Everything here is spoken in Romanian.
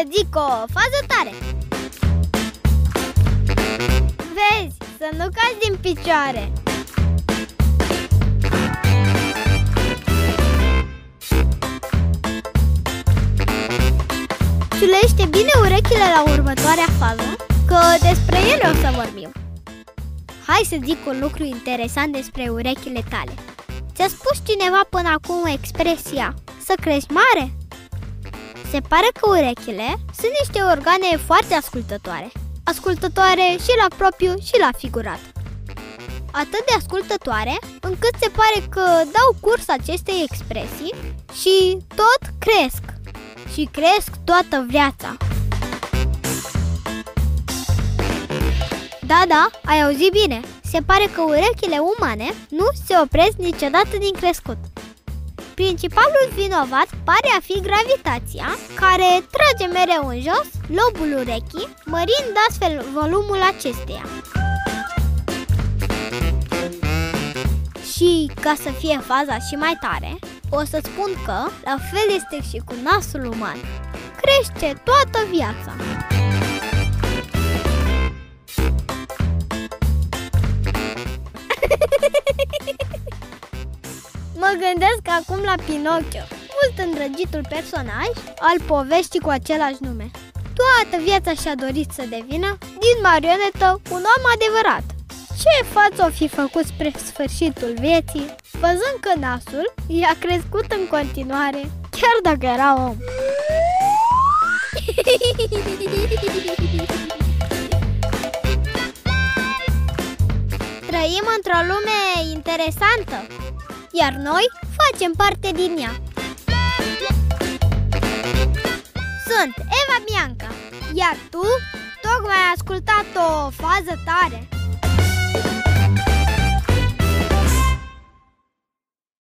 să zic o fază tare. Vezi, să nu cazi din picioare. Ciulește bine urechile la următoarea fază Că despre ele o să vorbim. Hai să zic un lucru interesant despre urechile tale. Ți-a spus cineva până acum expresia Să crești mare? Se pare că urechile sunt niște organe foarte ascultătoare Ascultătoare și la propriu și la figurat Atât de ascultătoare încât se pare că dau curs acestei expresii și tot cresc și cresc toată viața. Da, da, ai auzit bine. Se pare că urechile umane nu se opresc niciodată din crescut. Principalul vinovat pare a fi gravitația, care trage mereu în jos lobul urechii, mărind astfel volumul acesteia. Și ca să fie faza și mai tare, o să spun că la fel este și cu nasul uman. Crește toată viața. Mă gândesc acum la Pinocchio, mult îndrăgitul personaj al poveștii cu același nume. Toată viața și-a dorit să devină, din marionetă, un om adevărat. Ce față o fi făcut spre sfârșitul vieții, văzând că nasul i-a crescut în continuare, chiar dacă era om. Trăim într-o lume interesantă, iar noi facem parte din ea. Sunt Eva Bianca, iar tu tocmai ai ascultat o fază tare.